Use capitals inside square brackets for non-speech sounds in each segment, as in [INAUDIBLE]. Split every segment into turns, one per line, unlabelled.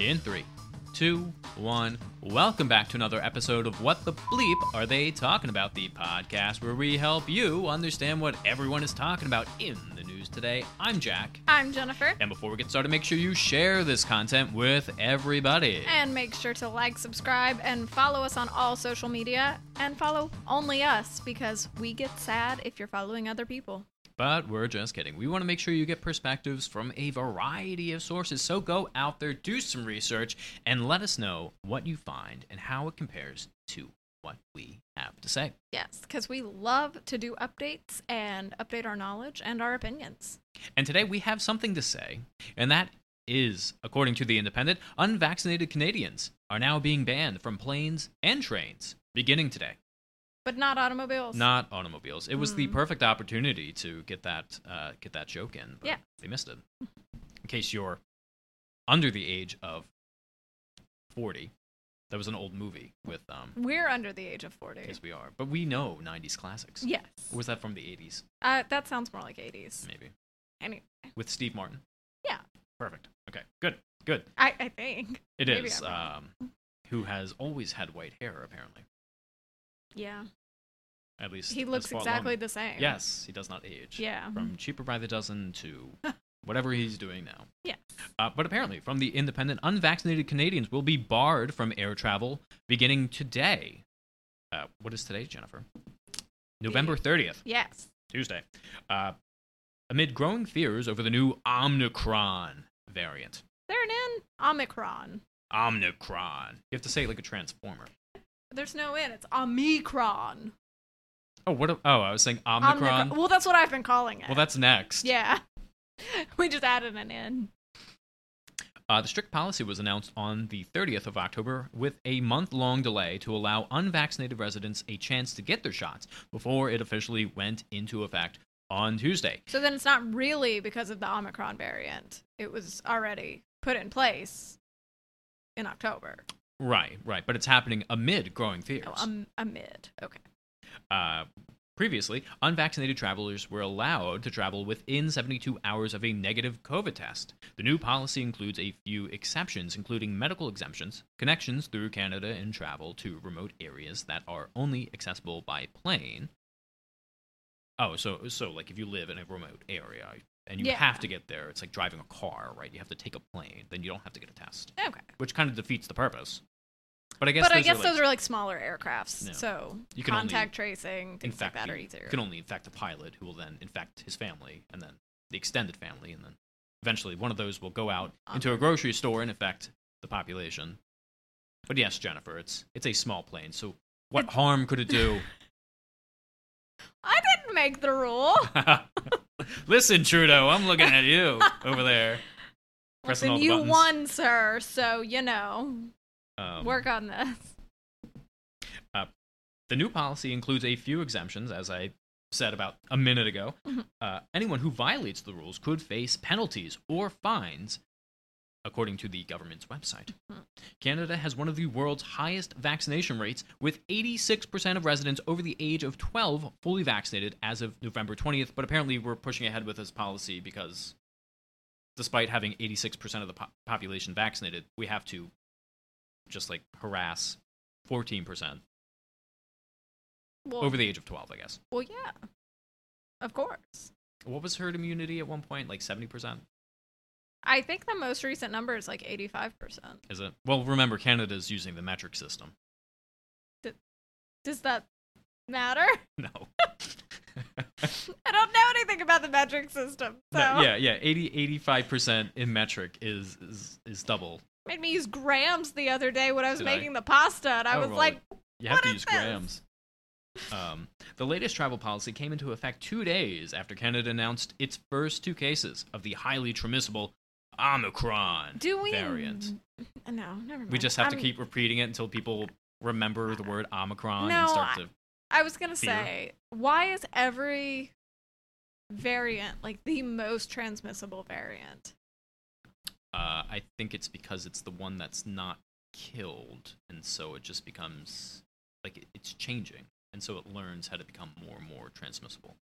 In three, two, one. Welcome back to another episode of What the Bleep Are They Talking About? The podcast where we help you understand what everyone is talking about in the news today. I'm Jack.
I'm Jennifer.
And before we get started, make sure you share this content with everybody.
And make sure to like, subscribe, and follow us on all social media. And follow only us because we get sad if you're following other people.
But we're just kidding. We want to make sure you get perspectives from a variety of sources. So go out there, do some research, and let us know what you find and how it compares to what we have to say.
Yes, because we love to do updates and update our knowledge and our opinions.
And today we have something to say, and that is, according to The Independent, unvaccinated Canadians are now being banned from planes and trains beginning today.
But not automobiles.
Not automobiles. It was the
Mm.
perfect opportunity to get that uh, get that joke in, but
Yeah.
they missed it. In case you're under the age of forty, that was an old movie with um.
We're under the age of 40.
Yes, we are, but we know '90s classics.
Yes.
Or was that from the '80s?
Uh, that sounds more like 80s.
Maybe
Anyway,
with Steve Martin.
Yeah.
Perfect. Okay. Good. Good.
I, I think.
It
Maybe
is. Um, who has always had white hair, apparently.
Yeah.
At least
He looks exactly
along-
the same.
Yes, he does not age.
Yeah.
From cheaper by the dozen to [LAUGHS] whatever he's doing now.
Yeah.
Uh, but apparently, from the Independent, unvaccinated Canadians will be barred from air travel beginning today. Uh, what is today, Jennifer? November 30th,
Yes.
Tuesday. Uh, amid growing fears over the new Omicron variant.
They're in Omicron.
Omicron. You have to say it like a transformer.
There's no in. It's Omicron.
Oh, what? A, oh, I was saying Omicron.
Well, that's what I've been calling it.
Well, that's next.
Yeah. [LAUGHS] we just added an in.
Uh, the strict policy was announced on the 30th of October with a month long delay to allow unvaccinated residents a chance to get their shots before it officially went into effect on Tuesday.
So then it's not really because of the Omicron variant. It was already put in place in October.
Right, right. But it's happening amid growing fears.
Oh, um, amid. Okay.
uh, previously, unvaccinated travelers were allowed to travel within 72 hours of a negative COVID test. The new policy includes a few exceptions, including medical exemptions, connections through Canada, and travel to remote areas that are only accessible by plane. Oh, so so like if you live in a remote area and you
Yeah.
have to get there, it's like driving a car, right? You have to take a plane, then you don't have to get a test,
Okay.
which kind of defeats the purpose. But I guess
but I
those
guess
are, like,
those are like smaller aircrafts.
No.
So
You can only
contact tracing, things
infect
like that are easier.
You can only infect a pilot who will then infect his family and then the extended family and then eventually one of those will go out into a grocery store and infect the population. But yes, Jennifer, it's it's a small plane, so what
It's-
harm could it do? [LAUGHS]
I didn't make the rule. [LAUGHS]
Listen, Trudeau, I'm looking at you over there. [LAUGHS]
Listen,
the
you won, sir. So you know,
Um,
work on this. [LAUGHS]
The new policy includes a few exemptions, as I said about a minute ago.
Mhm.
Uh, anyone who violates the rules could face penalties or fines, according to the government's website.
Mhm.
Canada has one of the world's highest vaccination rates, with 86% of residents over the age of 12 fully vaccinated as of November 20th. But apparently, we're pushing ahead with this policy because, despite having 86% of the po- population vaccinated, we have to just like harass 14%
Well,
over the age of 12, I guess.
well, yeah, of course.
What was herd immunity at one point? Like 70%?
I think the most recent number is like eighty-five percent.
Is it? Well, remember, Canada's using the metric system.
Does that matter? [LAUGHS]
No. [LAUGHS]
I don't know anything about the metric system. So
No, yeah, yeah. 80, 85% in metric is, is, is double.
Made me use grams the other day when I was
Did I?
making the pasta, and I
Oh,
was
well,
like,
You have to use
this?
grams. Um, the latest travel policy came into effect two days after Canada announced its first two cases of the highly transmissible Omicron
"Do we?"
variant.
No, never mind.
We just have to
I'm-
keep repeating it until people remember the word Omicron
No,
and start to.
I was gonna
fear.
say, why is every variant like the most transmissible variant?
Uh, I think it's because it's the one that's not killed, and so it just becomes like it- it's changing, and so it learns how to become more and more transmissible.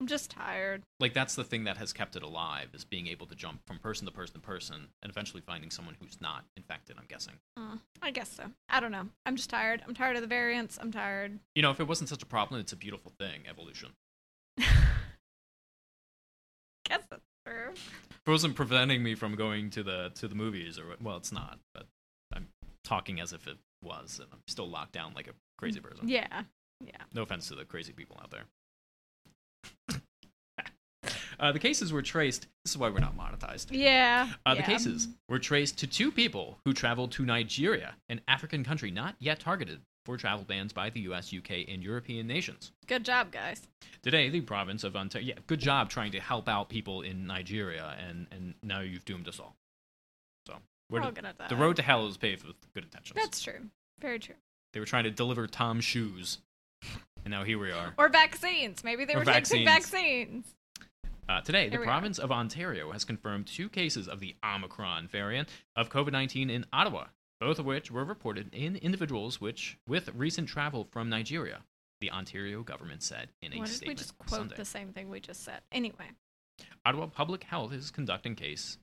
I'm just tired.
Like that's the thing that has kept it alive is being able to jump from person to person to person and eventually finding someone who's not infected. I'm guessing.
Mm, I guess so. I don't know. I'm just tired. I'm tired of the variants. I'm tired.
You know, if it wasn't such a problem, it's a beautiful thing. Evolution. [LAUGHS]
guess that's
it wasn't preventing me from going to the to the movies, or well, it's not. But I'm talking as if it was, and I'm still locked down like a crazy person.
Yeah. Yeah.
No offense to the crazy people out there. [LAUGHS] Uh, the cases were traced. This is why we're not monetized.
Yeah.
Uh, the cases were traced to two people who traveled to Nigeria, an African country not yet targeted for travel bans by the US, UK, and European nations.
Good job, guys.
Today, the province of Ontario. Yeah, good job trying to help out people in Nigeria, and, and now you've doomed us all. So,
We're
where
all gonna die.
the road to hell is paved with good intentions.
That's true. Very true.
They were trying to deliver Tom shoes, and now here we are.
Or vaccines. Maybe they
Or
were taking
vaccines.
vaccines.
Uh, today, the
Here are.
province of Ontario has confirmed two cases of the Omicron variant of COVID 19 in Ottawa, both of which were reported in individuals which with recent travel from Nigeria, the Ontario government said in a
Why did we just quote
Sunday.
the same thing we just said? Anyway.
Ottawa Public Health is conducting case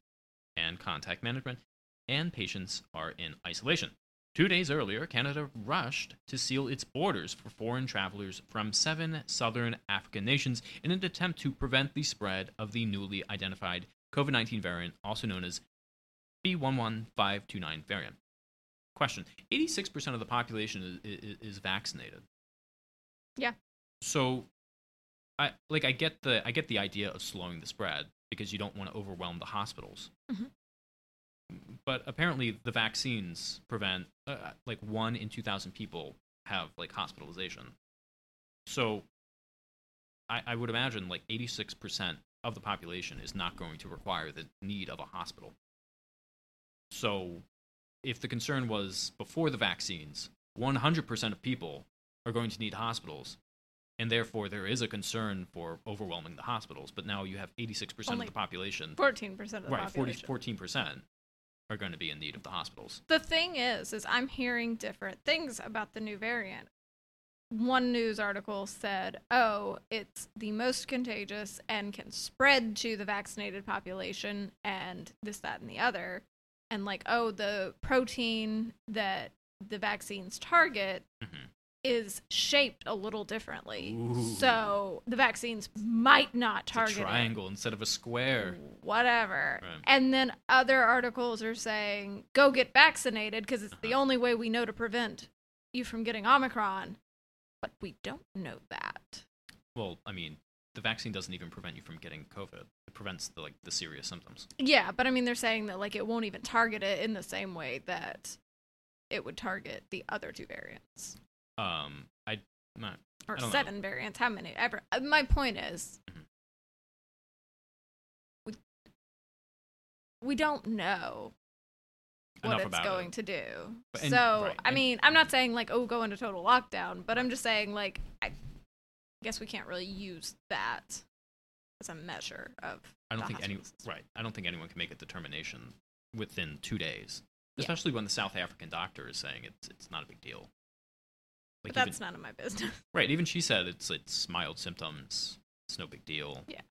and contact management, and patients are in isolation. Two days earlier, Canada rushed to seal its borders for foreign travelers from seven southern African nations in an attempt to prevent the spread of the newly identified COVID 19 variant, also known as B11529 variant. Question 86% of the population is, is, is vaccinated.
Yeah.
So I like I get the I get the idea of slowing the spread because you don't want to overwhelm the hospitals.
Mhm.
But apparently the vaccines prevent uh, like 1 in 2000 people have like hospitalization. So I I would imagine like 86% of the population is not going to require the need of a hospital. So if the concern was before the vaccines, 100% of people are going to need hospitals and therefore there is a concern for overwhelming the hospitals. But now you have 86%
Only
of the population,
14% of the population.
right? 40,
population.
14% are going to be in need of the hospitals.
The thing is, is I'm hearing different things about the new variant. One news article said, "Oh, it's the most contagious and can spread to the vaccinated population, and this, that, and the other." And like, oh, the protein that the vaccines target
Mhm.
is shaped a little differently,
Ooh.
so the vaccines might not
It's a
target it
triangle instead of a square.
whatever.
Right.
And then other articles are saying, go get vaccinated because it's the
Uh-huh.
only way we know to prevent you from getting Omicron. But we don't know that.
Well, I mean, the vaccine doesn't even prevent you from getting COVID. It prevents the like the serious symptoms.
Yeah, but I mean, they're saying that like it won't even target it in the same way that it would target the other two variants
Um, I not
or
I don't know.
seven variants. How many ever? uh, My point is,
Mhm.
we we don't know what
enough
it's going
it.
to do.
But- and-
so,
right,
I mean, I'm not saying like, oh, go into total lockdown, but I'm just saying like, I guess we can't really use that as a measure of.
I don't think any
system.
right. I don't think anyone can make a determination within two days,
Yeah.
especially when the South African doctor is saying it's it's not a big deal.
But that's
even,
none of my business. [LAUGHS]
right. Even she said it's it's mild symptoms. It's no big deal.
Yeah.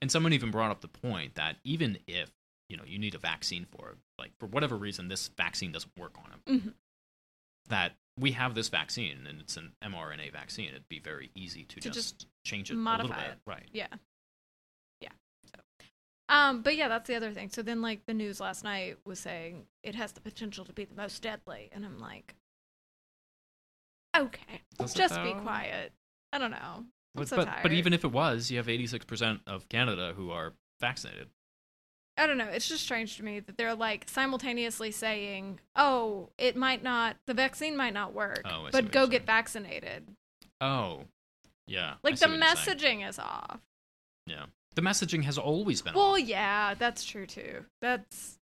And someone even brought up the point that even if you know you need a vaccine for it, like for whatever reason this vaccine doesn't work on him,
Mhm.
That we have this vaccine and it's an mRNA vaccine. It'd be very easy to,
To
just,
just
change it a
modify
little bit.
it.
Right.
Yeah. Yeah. So, um, but yeah, that's the other thing. So then, like, the news last night was saying it has the potential to be the most deadly, and I'm like, okay,
Does
just be quiet. I don't know. I'm
But,
so
but,
tired.
but even if it was, you have 86% of Canada who are vaccinated.
I don't know. It's just strange to me that they're like simultaneously saying, "Oh, it might not. The vaccine might not work,
Oh,
but go get vaccinated."
Oh, yeah.
Like the
what you're saying.
messaging is off.
Yeah. The messaging has always been
Well,
off.
yeah, that's true too. That's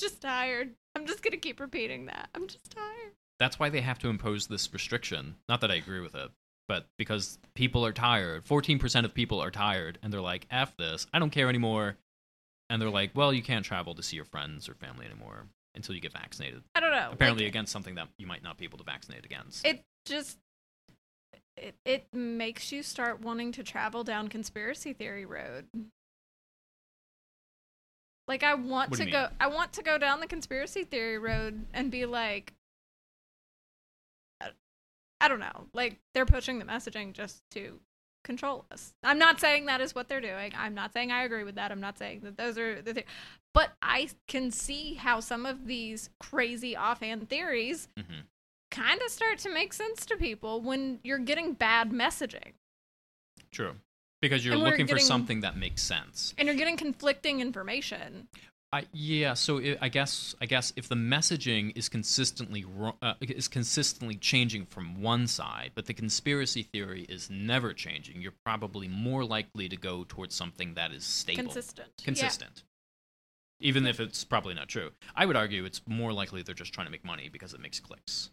just tired. I'm just gonna keep repeating that. I'm just tired.
That's why they have to impose this restriction. Not that I agree with it, but because people are tired. 14% of people are tired, and they're like, F this. I don't care anymore. And they're like, well, you can't travel to see your friends or family anymore until you get vaccinated.
I don't know.
Apparently,
like,
against something that you might not be able to vaccinate against.
it just it, it makes you start wanting to travel down conspiracy theory road. Like I want to go? I want to go down the conspiracy theory road and be like I don't know. Like they're pushing the messaging just to control us. I'm not saying that is what they're doing. I'm not saying I agree with that. I'm not saying that those are the thi- but I can see how some of these crazy offhand theories
hmm
kind of start to make sense to people when you're getting bad messaging
True. Because you're looking for something that makes sense.
and you're getting conflicting information.
I, yeah, so i I guess I guess if the messaging is consistently uh, is consistently changing from one side, but the conspiracy theory is never changing, you're probably more likely to go towards something that is stable,
Consistent. Yeah.
consistent. Even if it's probably not true, I would argue it's more likely they're just trying to make money because it makes clicks.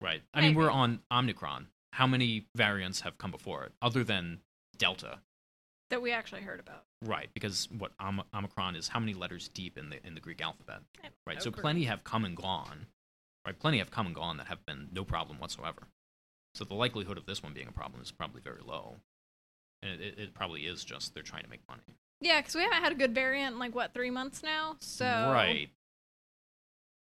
Right. I mean, we're on Omicron. How many variants have come before it, other than Delta?
That we actually heard about.
Right, because what Om- Omicron is how many letters deep in the in the Greek alphabet? Right, so plenty have come and gone. Right, plenty have come and gone that have been no problem whatsoever. So the likelihood of this one being a problem is probably very low, and it, it, probably is just they're trying to make money.
Yeah, because we haven't had a good variant in like what three months now. So
right,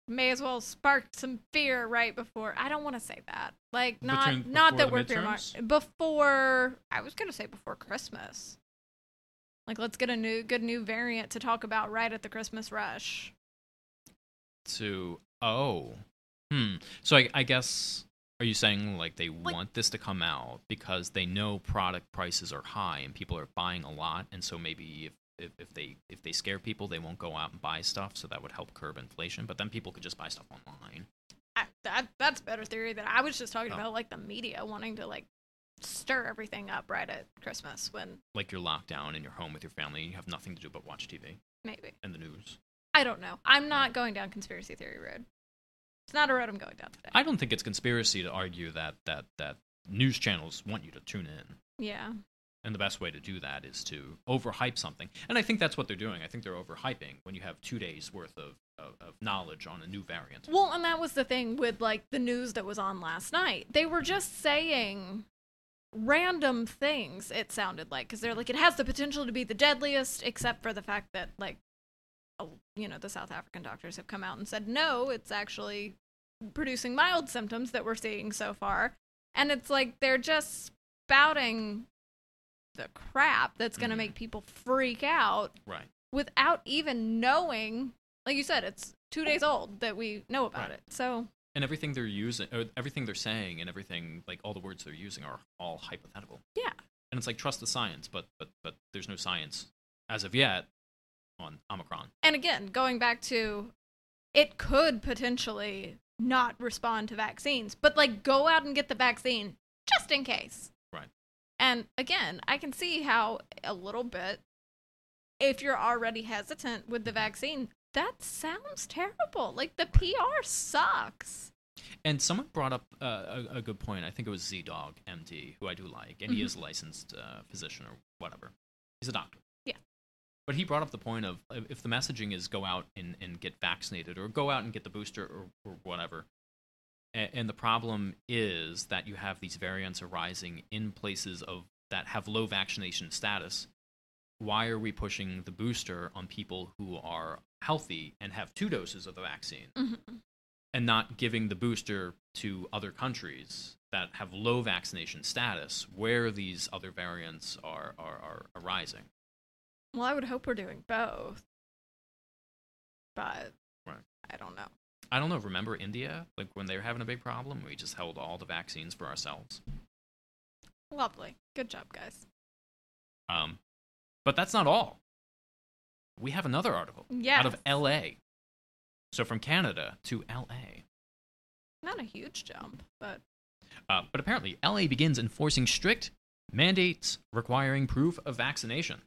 may as well spark some fear right before. I don't want to say that. Like not
Between-
not that we're fear
midterms?
before. I was gonna say before Christmas. Like let's get a new good new variant to talk about right at the Christmas rush.
to oh, hmm. So I, I guess are you saying like they
Like-
want this to come out because they know product prices are high and people are buying a lot, and so maybe if if, if they if they scare people, they won't go out and buy stuff, so that would help curb inflation. But then people could just buy stuff online.
I, that that's better theory than I was just talking
Oh.
about. Like the media wanting to like stir everything up right at Christmas when
like you're locked down in your home with your family and you have nothing to do but watch TV
maybe
and the news.
I don't know. I'm not going down conspiracy theory road. It's not a road I'm going down today.
I don't think it's conspiracy to argue that that that news channels want you to tune in.
yeah.
And the best way to do that is to overhype something. And I think that's what they're doing. I think they're overhyping when you have two days worth of, of, of knowledge on a new variant.
Well, and that was the thing with like the news that was on last night. They were just saying random things. It sounded like because they're like it has the potential to be the deadliest, except for the fact that like, you know, the South African doctors have come out and said no, it's actually producing mild symptoms that we're seeing so far, and it's like they're just spouting the crap that's going to
Mhm.
make people freak out
Right.
without even knowing like you said it's two days old that we know about
Right.
it so
And everything they're using, or everything they're saying, and everything like all the words they're using are all hypothetical.
yeah
And it's like trust the science, but but but there's no science as of yet on Omicron.
and again going back to it could potentially not respond to vaccines but like go out and get the vaccine just in case
Right.
and again i can see how a little bit if you're already hesitant with the mm-hmm. vaccine that sounds terrible like the pr sucks
And someone brought up uh, a, a good point. I think it was Z Dog MD, who I do like, and he
Mhm.
is a licensed uh, physician or whatever. He's a doctor.
Yeah.
But he brought up the point of if the messaging is go out and, and get vaccinated or go out and get the booster or, or whatever. And, and the problem is that you have these variants arising in places of that have low vaccination status. Why are we pushing the booster on people who are healthy and have two doses of the vaccine?
Mhm.
and not giving the booster to other countries that have low vaccination status where these other variants are, are, are arising.
well i would hope we're doing both but
Right.
i don't know
I don't know, remember India? Like when they were having a big problem, we just held all the vaccines for ourselves.
Lovely. Good job, guys.
Um, but that's not all. We have another article
Yeah.
out of LA. So from Canada to LA.
Not a huge jump, but
Uh, but apparently, LA begins enforcing strict mandates requiring proof of vaccination.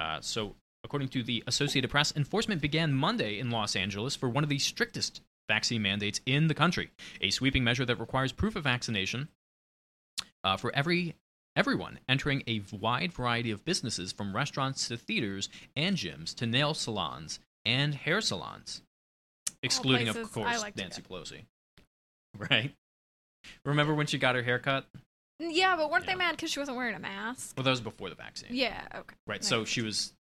Uh, so, according to the Associated Press, enforcement began Monday in Los Angeles for one of the strictest vaccine mandates in the country, a sweeping measure that requires proof of vaccination uh, for every everyone entering a wide variety of businesses, from restaurants to theaters and gyms to nail salons and hair salons, excluding, of course,
like
Nancy Pelosi. [LAUGHS] Right. Remember when she got her haircut?
Yeah, but weren't
Yeah.
they mad because she wasn't wearing a mask?
Well, that was before the vaccine.
Yeah. Okay.
Right. So she was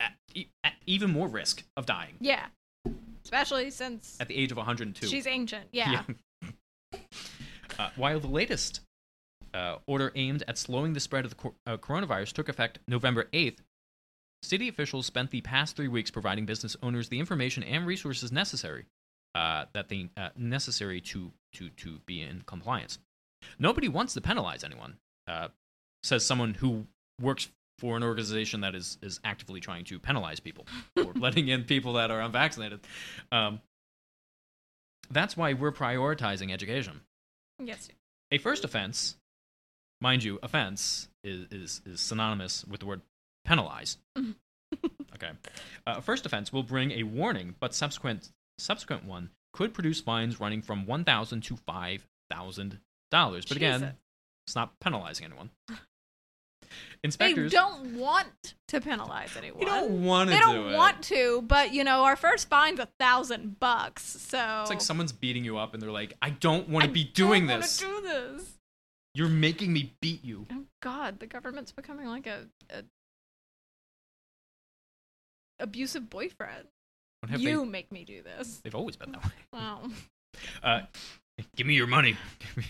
at, at even more risk of dying
Yeah. Especially since
at the age of 102.
she's ancient. Yeah. [LAUGHS]
Uh, while the latest uh, order aimed at slowing the spread of the cor- uh, coronavirus took effect November 8th, city officials spent the past three weeks providing business owners the information and resources necessary uh, that they uh, necessary to to to be in compliance. Nobody wants to penalize anyone, uh, says someone who works for an organization that is is actively trying to penalize people [LAUGHS] for letting in people that are unvaccinated. Um, that's why we're prioritizing education.
yes.
A first offense, mind you, offense is, is, is synonymous with the word penalize. [LAUGHS] okay. Uh, first offense will bring a warning, but subsequent subsequent one could produce fines running from one thousand to five thousand dollars. But again,
Jesus.
it's not penalizing anyone. [LAUGHS] Inspectors they
don't want to penalize anyone.
you don't want to
they
do
don't
it.
want to, but you know, our first fine's a thousand bucks. So
It's like someone's beating you up and they're like, I don't want to be doing
don't
this.
do this.
You're making me beat you.
Oh God, the government's becoming like a, a abusive boyfriend. You
they,
make me do this.
they've always been that way. [LAUGHS]
Wow.
Uh, give me your money. [LAUGHS]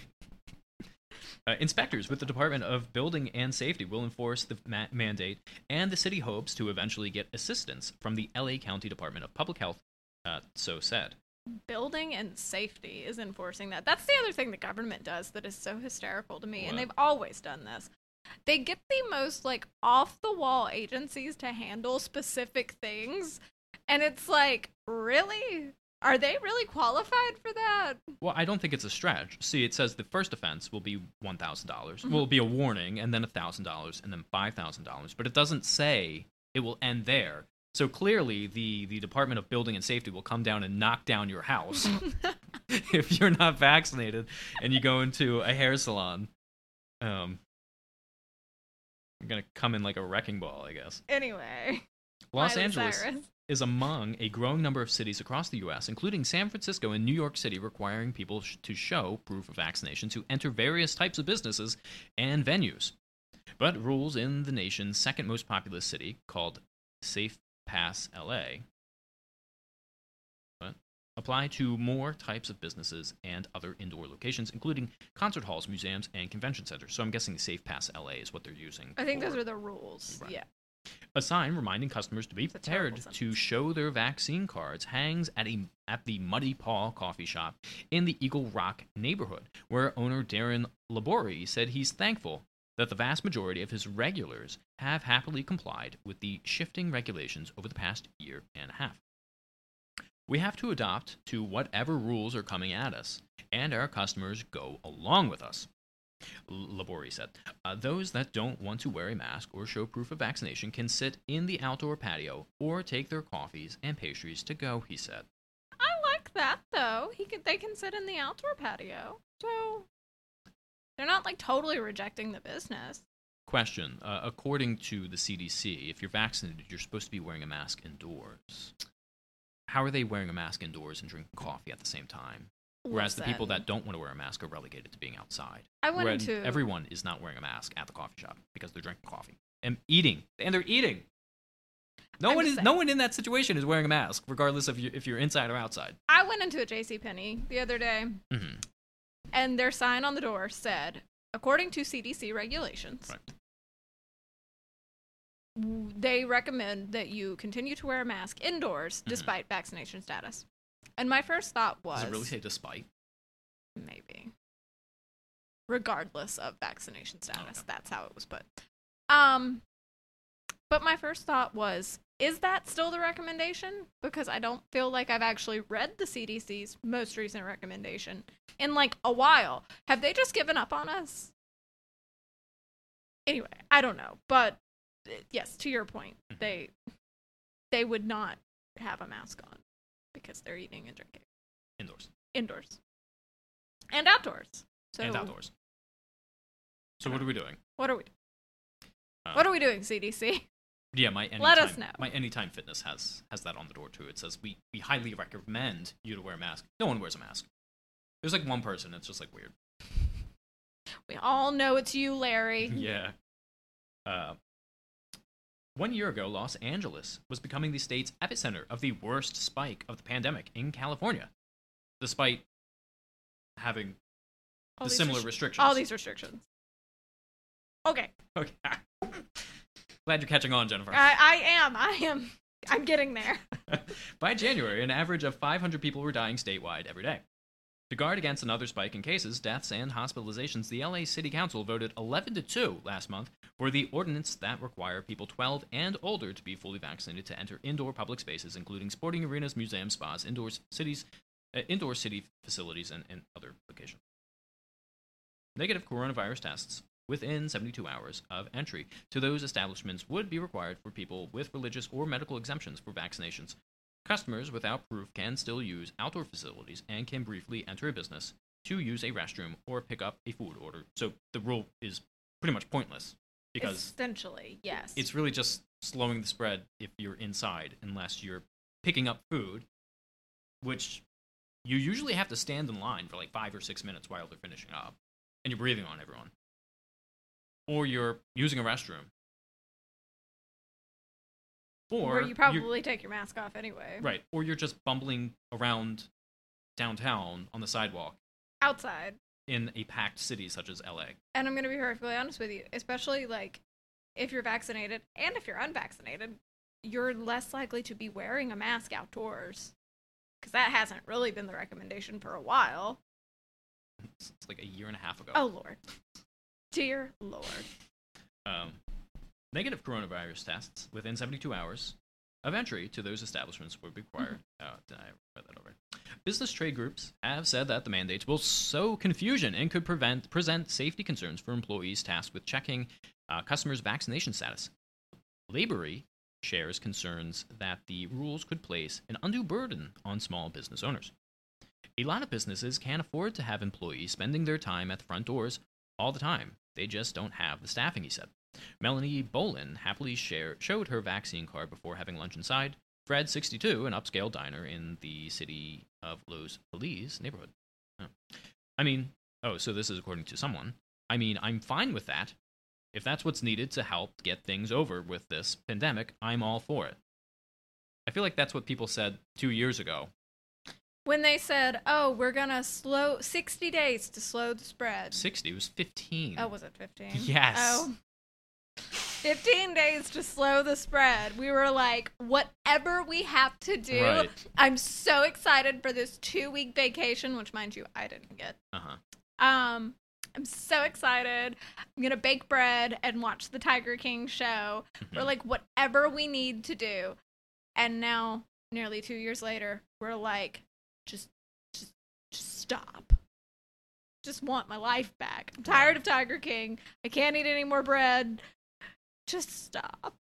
Uh, inspectors with the Department of Building and Safety will enforce the ma- mandate, and the city hopes to eventually get assistance from the LA County Department of Public Health. Uh, so said.
Building and safety is enforcing that. That's the other thing the government does that is so hysterical to me, and they've always done this. They get the most like off the wall agencies to handle specific things, and it's like, really? Are they really qualified for that?
Well, I don't think it's a stretch. See, it says the first offense will be one thousand dollars.
Mhm.
Will be a warning, and then a thousand dollars, and then five thousand dollars. But it doesn't say it will end there. So clearly, the the Department of Building and Safety will come down and knock down your house [LAUGHS] [LAUGHS] if you're not vaccinated and you go into a hair salon. Um, you're gonna come in like a wrecking ball, I guess.
anyway,
Los
Miley
Angeles
Cyrus.
is among a growing number of cities across the U.S., including San Francisco and New York City, requiring people sh- to show proof of vaccination to enter various types of businesses and venues. But rules in the nation's second most populous city, called Safe Pass LA, what, apply to more types of businesses and other indoor locations, including concert halls, museums, and convention centers. So I'm guessing Safe Pass LA is what they're using.
I think
for-
those are the rules.
Right.
Yeah.
a sign reminding customers to be
It's a terrible
prepared to show their vaccine cards hangs at a at the Muddy Paw coffee shop in the Eagle Rock neighborhood, where owner Darren Labori said he's thankful that the vast majority of his regulars have happily complied with the shifting regulations over the past year and a half. We have to adopt to whatever rules are coming at us, and our customers go along with us. Labori said. Uh, those that don't want to wear a mask or show proof of vaccination can sit in the outdoor patio or take their coffees and pastries to go, he said.
I like that though. He could they can sit in the outdoor patio. So they're not like totally rejecting the business.
Question uh, According to the CDC, if you're vaccinated, you're supposed to be wearing a mask indoors. How are they wearing a mask indoors and drinking coffee at the same time? Whereas the people that don't want to wear a mask are relegated to being outside.
I went
Where
into
everyone is not wearing a mask at the coffee shop because they're drinking coffee and eating, and they're eating. No
I'm
one is
saying.
no one in that situation is wearing a mask, regardless of you, if you're inside or outside.
I went into a JC Penney the other day
hmm
and their sign on the door said, according to CDC regulations,
Right.
w- they recommend that you continue to wear a mask indoors
Mhm.
despite vaccination status. And my first thought was
Does it really say despite?
maybe regardless of vaccination status
okay.
that's how it was put um but my first thought was is that still the recommendation because i don't feel like i've actually read the cdc's most recent recommendation in like a while have they just given up on us anyway i don't know but uh, yes to your point
Mhm.
they they would not have a mask on because they're eating and drinking
Indoors
indoors and outdoors. So
and outdoors. So what are we doing?
What are we?
Uh,
what are we doing, CDC?
Yeah, my anytime,
Let us know.
My Anytime Fitness has has that on the door too. It says we we highly recommend you to wear a mask. No one wears a mask. There's like one person. It's just like weird.
We all know it's you, Larry. [LAUGHS]
yeah. Uh, one year ago, Los Angeles was becoming the state's epicenter of the worst spike of the pandemic in California, despite having
All
the similar
restri-
restrictions.
all these restrictions. Okay, [LAUGHS]
Okay. Glad you're catching on, Jennifer.
I, I am. I am. I'm getting there. [LAUGHS] [LAUGHS]
By January, an average of 500 people were dying statewide every day. To guard against another spike in cases, deaths, and hospitalizations, the LA City Council voted 11 to 2 last month for the ordinance that require people 12 and older to be fully vaccinated to enter indoor public spaces, including sporting arenas, museums, spas, indoor cities, uh, indoor city facilities, and, and other locations. Negative coronavirus tests within 72 hours of entry to those establishments would be required for people with religious or medical exemptions for vaccinations. Customers without proof can still use outdoor facilities and can briefly enter a business to use a restroom or pick up a food order. So the rule is pretty much pointless because
Essentially, yes.
it's really just slowing the spread if you're inside, unless you're picking up food, which you usually have to stand in line for like five or six minutes while they're finishing up, and you're breathing on everyone. Or you're using a restroom. Or
where you probably take your mask off anyway.
right, or you're just bumbling around downtown on the sidewalk
Outside.
in a packed city such as LA.
And I'm going to be perfectly honest with you, especially like if you're vaccinated and if you're unvaccinated, you're less likely to be wearing a mask outdoors. Because that hasn't really been the recommendation for a while.
It's, [LAUGHS] it's like a year and a half ago.
Oh, Lord. Dear Lord.
um, negative coronavirus tests within 72 hours of entry to those establishments would be required. Oh, did I read that over? Business trade groups have said that the mandates will sow confusion and could prevent present safety concerns for employees tasked with checking uh, customers' vaccination status. Labory shares concerns that the rules could place an undue burden on small business owners. A lot of businesses can't afford to have employees spending their time at the front doors all the time. They just don't have the staffing, he said. Melanie Bolin happily share, showed her vaccine card before having lunch inside. Fred, 62, an upscale diner in the city of Los Feliz neighborhood. Oh. I mean, oh, so this is according to someone. I mean, I'm fine with that. If that's what's needed to help get things over with this pandemic, I'm all for it. I feel like that's what people said two years ago.
When they said, oh, we're going to slow 60 days to slow the spread.
60 was 15.
Oh, was it 15?
Yes.
Oh. 15 days to slow the spread. We were like, whatever we have to do.
Right.
I'm so excited for this two week vacation, which, mind you, I didn't get.
Uh huh.
Um, I'm so excited. I'm going to bake bread and watch the Tiger King show. We're
Mhm.
like, whatever we need to do. And now, nearly two years later, we're like, just, just, just stop. Just want my life back. I'm tired of Tiger King. I can't eat any more bread. Just stop.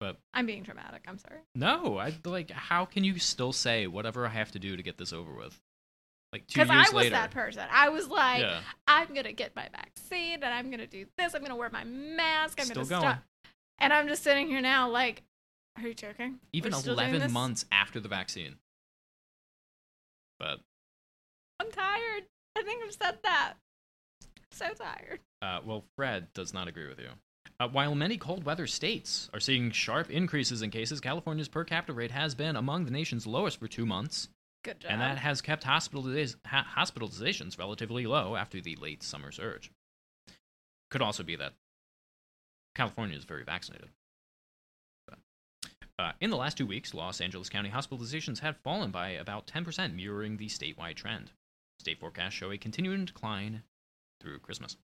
But
I'm being dramatic. I'm sorry.
no, I like. How can you still say whatever I have to do to get this over with? Like two
Because
years
I was
later.
that person. I was like,
yeah.
I'm gonna get my vaccine and I'm gonna do this. I'm gonna wear my mask. I'm
Still
gonna
going.
stop. And I'm just sitting here now, like, are you joking?
Even
We're
11 months after the vaccine. But
I'm tired. I think I've said that. so tired.
Uh, well, Fred does not agree with you. Uh, while many cold weather states are seeing sharp increases in cases, California's per capita rate has been among the nation's lowest for two months,
Good job.
and that has kept hospitaliz- ha- hospitalizations relatively low after the late summer surge. Could also be that California is very vaccinated. Uh, in the last two weeks, Los Angeles County hospitalizations have fallen by about 10%, mirroring the statewide trend. State forecasts show a continuing decline through Christmas.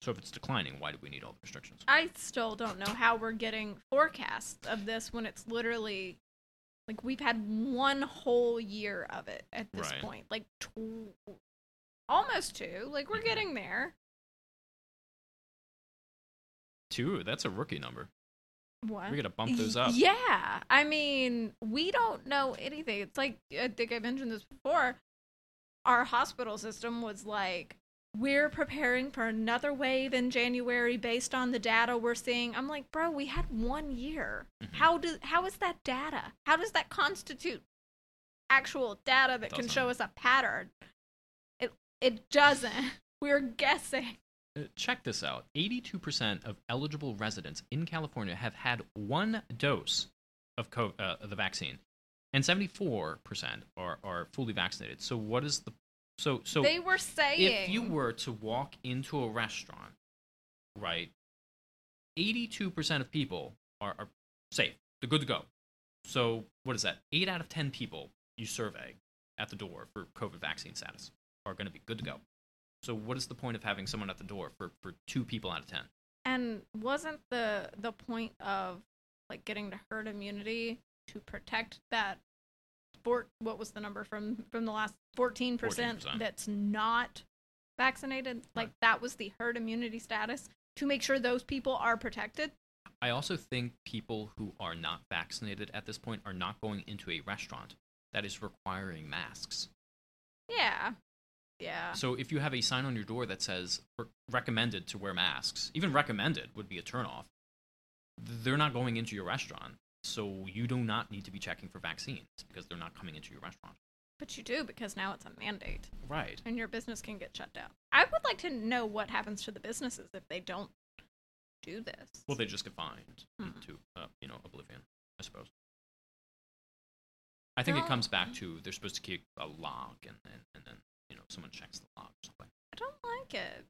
So if it's declining, why do we need all the restrictions?
I still don't know how we're getting forecasts of this when it's literally like we've had one whole year of it at this
Right.
point, like tw- almost two. Like we're
Mhm.
getting there.
Two, that's a rookie number.
What?
We gotta bump those up.
Yeah, I mean, we don't know anything. It's like I think I mentioned this before. Our hospital system was like, we're preparing for another wave in January based on the data we're seeing. I'm like, bro, we had one year.
Mhm.
How do how is that data? How does that constitute actual data that can
Doesn't.
show us a pattern? It it doesn't. [LAUGHS] We're guessing.
Uh, Check this out 82% of eligible residents in California have had one dose of co- uh, the vaccine, and 74% are, are fully vaccinated. So, what is the. So, so
they were saying
if you were to walk into a restaurant, right, 82% of people are, are safe. They're good to go. So, what is that? Eight out of 10 people you survey at the door for COVID vaccine status are going to be good to go. So, what is the point of having someone at the door for, for two people out of 10?
And wasn't the the point of like getting to herd immunity to protect that sport what was the number from from the last 14%,
14%.
that's not vaccinated? Like that was the herd immunity status to make sure those people are protected.
I also think people who are not vaccinated at this point are not going into a restaurant that is requiring masks.
Yeah. Yeah.
So if you have a sign on your door that says recommended to wear masks, even recommended would be a turnoff. They're not going into your restaurant, so you do not need to be checking for vaccines because they're not coming into your restaurant.
But you do because now it's a mandate
Right.
and your business can get shut down. I would like to know what happens to the businesses if they don't do this.
Well, they just get fined
Hmm.
into uh, you know oblivion, I suppose. I think it comes back to they're supposed to keep a log, and, and, and then you know someone checks the log or something.
I don't like it.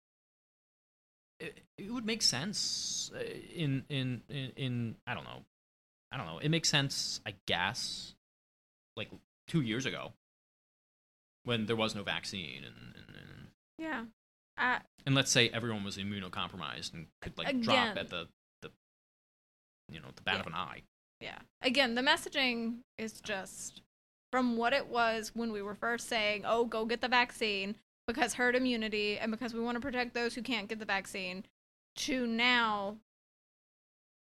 it, it would make sense uh, in, in in in I don't know, I don't know. It makes sense, I guess, like two years ago, when there was no vaccine, and and, and,
Yeah. Uh,
and let's say everyone was immunocompromised and could like drop at the the you know the bat of an eye.
yeah. Again, the messaging is just from what it was when we were first saying, "Oh, go get the vaccine because herd immunity and because we want to protect those who can't get the vaccine," to now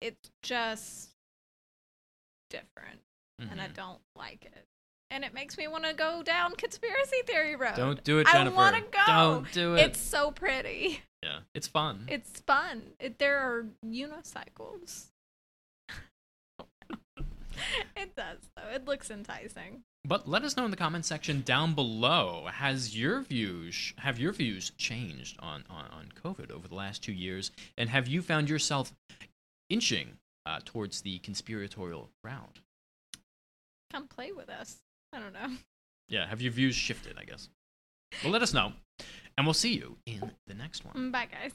it's just different and I
Mhm.
don't like it. And it makes me want to go down conspiracy theory road.
Don't do it, Jennifer.
I
Jennifer.
wanna go.
Don't do it.
It's so pretty.
yeah, it's fun.
It's fun. It, there are unicycles. [LAUGHS] it does though. It looks enticing.
But let us know in the comment section down below. Has your views have your views changed on, on, on COVID over the last two years? And have you found yourself inching uh, towards the conspiratorial route?
Come play with us. I don't know.
Yeah, have your views shifted, I guess? Well let us know. And we'll see you in the next one.
Bye guys.